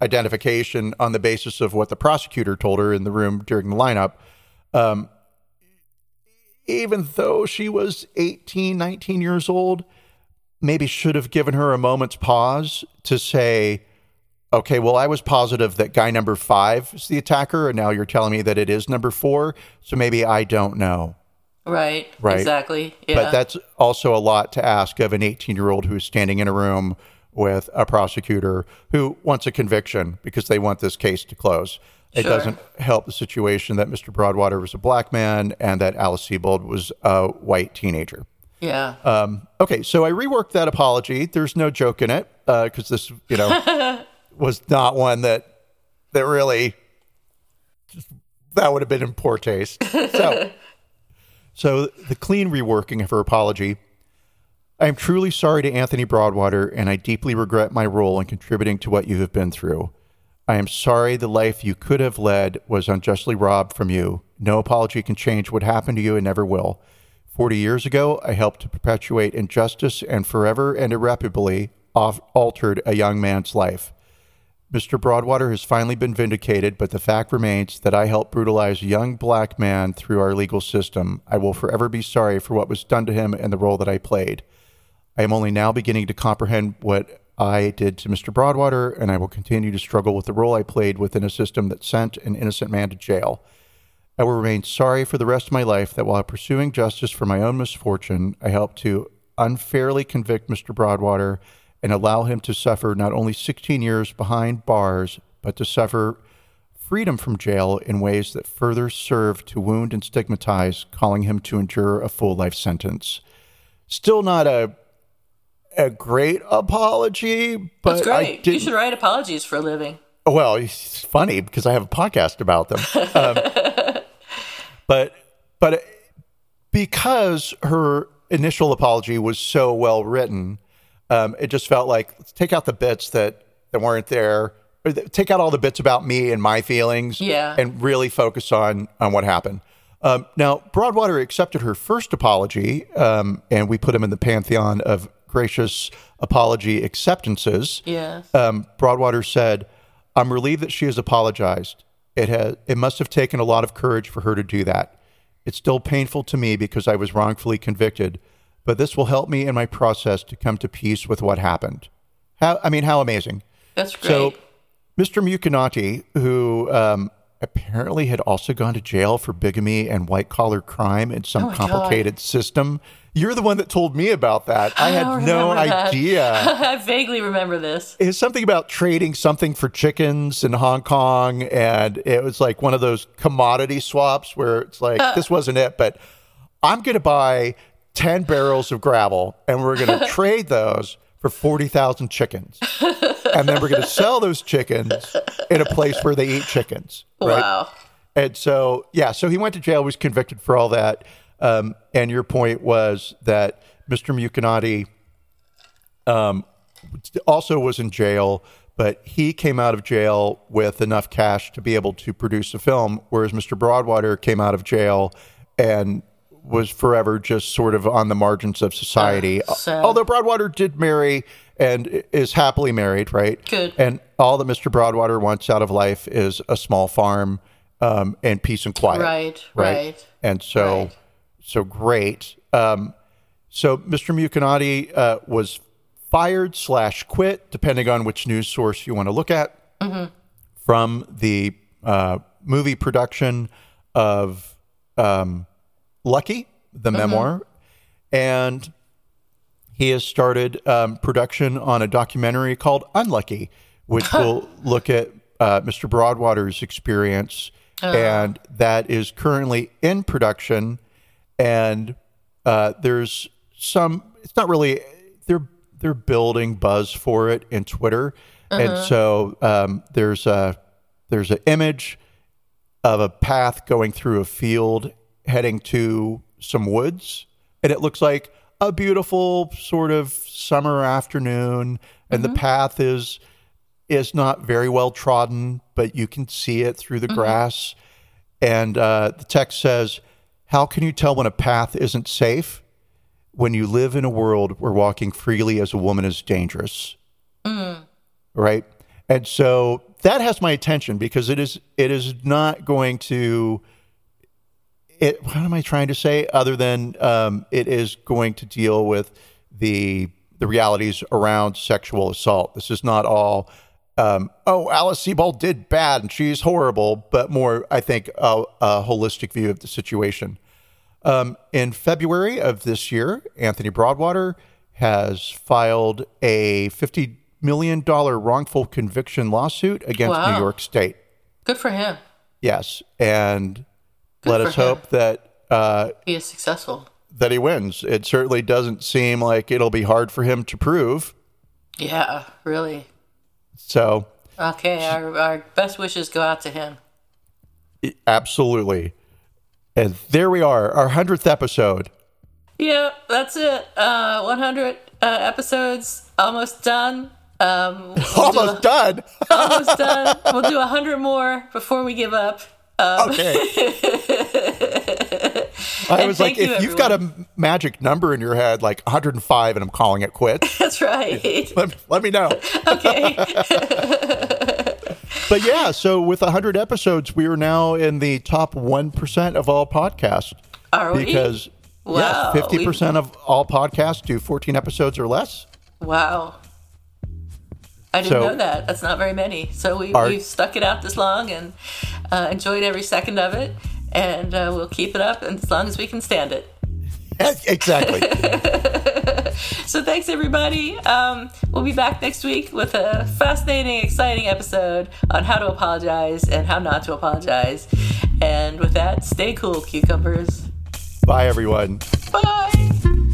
identification on the basis of what the prosecutor told her in the room during the lineup. Um, even though she was 18, 19 years old, maybe should have given her a moment's pause to say, okay, well, I was positive that guy number five is the attacker, and now you're telling me that it is number four. So maybe I don't know. Right. Right. Exactly. Yeah. But that's also a lot to ask of an 18 year old who's standing in a room with a prosecutor who wants a conviction because they want this case to close. It Sure. doesn't help the situation that Mr. Broadwater was a black man and that Alice Sebold was a white teenager. yeah. Um, okay, so I reworked that apology. There's no joke in it because this, you know, (laughs) was not one that that really just, that would have been in poor taste. So, (laughs) so the clean reworking of her apology. I am truly sorry to Anthony Broadwater, and I deeply regret my role in contributing to what you have been through. I am sorry the life you could have led was unjustly robbed from you. No apology can change what happened to you and never will. Forty years ago, I helped to perpetuate injustice, and forever and irreparably, off- altered a young man's life. Mr. Broadwater has finally been vindicated, but the fact remains that I helped brutalize a young black man through our legal system. I will forever be sorry for what was done to him and the role that I played. I am only now beginning to comprehend what I did to Mr. Broadwater, and I will continue to struggle with the role I played within a system that sent an innocent man to jail. I will remain sorry for the rest of my life that while pursuing justice for my own misfortune, I helped to unfairly convict Mr. Broadwater and allow him to suffer not only 16 years behind bars, but to suffer freedom from jail in ways that further serve to wound and stigmatize, calling him to endure a full life sentence. Still not a a great apology, but great. You should write apologies for a living. well, it's funny because I have a podcast about them. (laughs) Um, but but because her initial apology was so well written, um, it just felt like let's take out the bits that that weren't there. or th- Take out all the bits about me and my feelings, Yeah. and really focus on on what happened. Um, now, Broadwater accepted her first apology, um, and we put him in the pantheon of gracious apology acceptances Yeah. um, Broadwater said, "I'm relieved that she has apologized. It has. It must have taken a lot of courage for her to do that. It's still painful to me because I was wrongfully convicted, but this will help me in my process to come to peace with what happened. How? I mean, how amazing. That's great. So, Mr. Mucinati, who um, apparently had also gone to jail for bigamy and white collar crime in some Oh my God. complicated system. You're the one that told me about that. I, had oh, no that. idea (laughs) I vaguely remember this. it was something about trading something for chickens in Hong Kong, and it was like one of those commodity swaps where it's like uh. this wasn't it, but I'm going to buy ten barrels of gravel, and we're going (laughs) to trade those for forty thousand chickens, and then we're going to sell those chickens in a place where they eat chickens. Right? Wow. And so, yeah, so he went to jail, was convicted for all that. Um, and your point was that Mr. Mucinati um, also was in jail, but he came out of jail with enough cash to be able to produce a film, whereas Mr. Broadwater came out of jail and was forever just sort of on the margins of society. sad. Although Broadwater did marry and is happily married, right? Good. And all that Mr. Broadwater wants out of life is a small farm um, and peace and quiet. Right, right. And so, Right. So great. Um, so Mr. Mucinati uh, was fired slash quit, depending on which news source you want to look at, from the uh, movie production of um, Lucky, the memoir, and he has started um, production on a documentary called Unlucky, which (laughs) will look at uh, Mr. Broadwater's experience, and that is currently in production. And uh, there's some. It's not really. They're they're building buzz for it in Twitter, and so um, there's a there's an image of a path going through a field heading to some woods. And it looks like a beautiful sort of summer afternoon. And the path is is not very well trodden but you can see it through the grass. And uh, the text says how can you tell when a path isn't safe when you live in a world where walking freely as a woman is dangerous? Right? And so that has my attention because it is it is not going to it what am i trying to say other than um, it is going to deal with the the realities around sexual assault. This is not all um, oh alice Sebold did bad and she's horrible but more i think a, a holistic view of the situation um, in February of this year, Anthony Broadwater has filed a $50 million wrongful conviction lawsuit against Wow. New York State. Good for him. Yes. And Good let us him. hope that, uh, He is successful. that he wins. It certainly doesn't seem like it'll be hard for him to prove. Yeah, really. So, Okay, our, our best wishes go out to him. absolutely. And there we are, our 100th episode. Yeah, that's it. Uh, 100 uh, episodes, almost done. Um, Almost done. (laughs) almost done. We'll do 100 more before we give up. okay. (laughs) I And was like, thank if you, you've got a magic number in your head, like 105, and I'm calling it quits, (laughs) That's right. let, me- let me know. okay. (laughs) (laughs) But yeah, so with 100 episodes, we are now in the top 1% of all podcasts. Are we? Because, Wow, yes, 50% of all podcasts do 14 episodes or less. Wow. I didn't So- know that. That's not very many. So we, Our- we've stuck it out this long and uh, enjoyed every second of it. And uh, we'll keep it up as long as we can stand it. exactly. (laughs) So thanks, everybody. Um, we'll be back next week with a fascinating, exciting episode on how to apologize and how not to apologize. And with that, stay cool, cucumbers. Bye, everyone. Bye.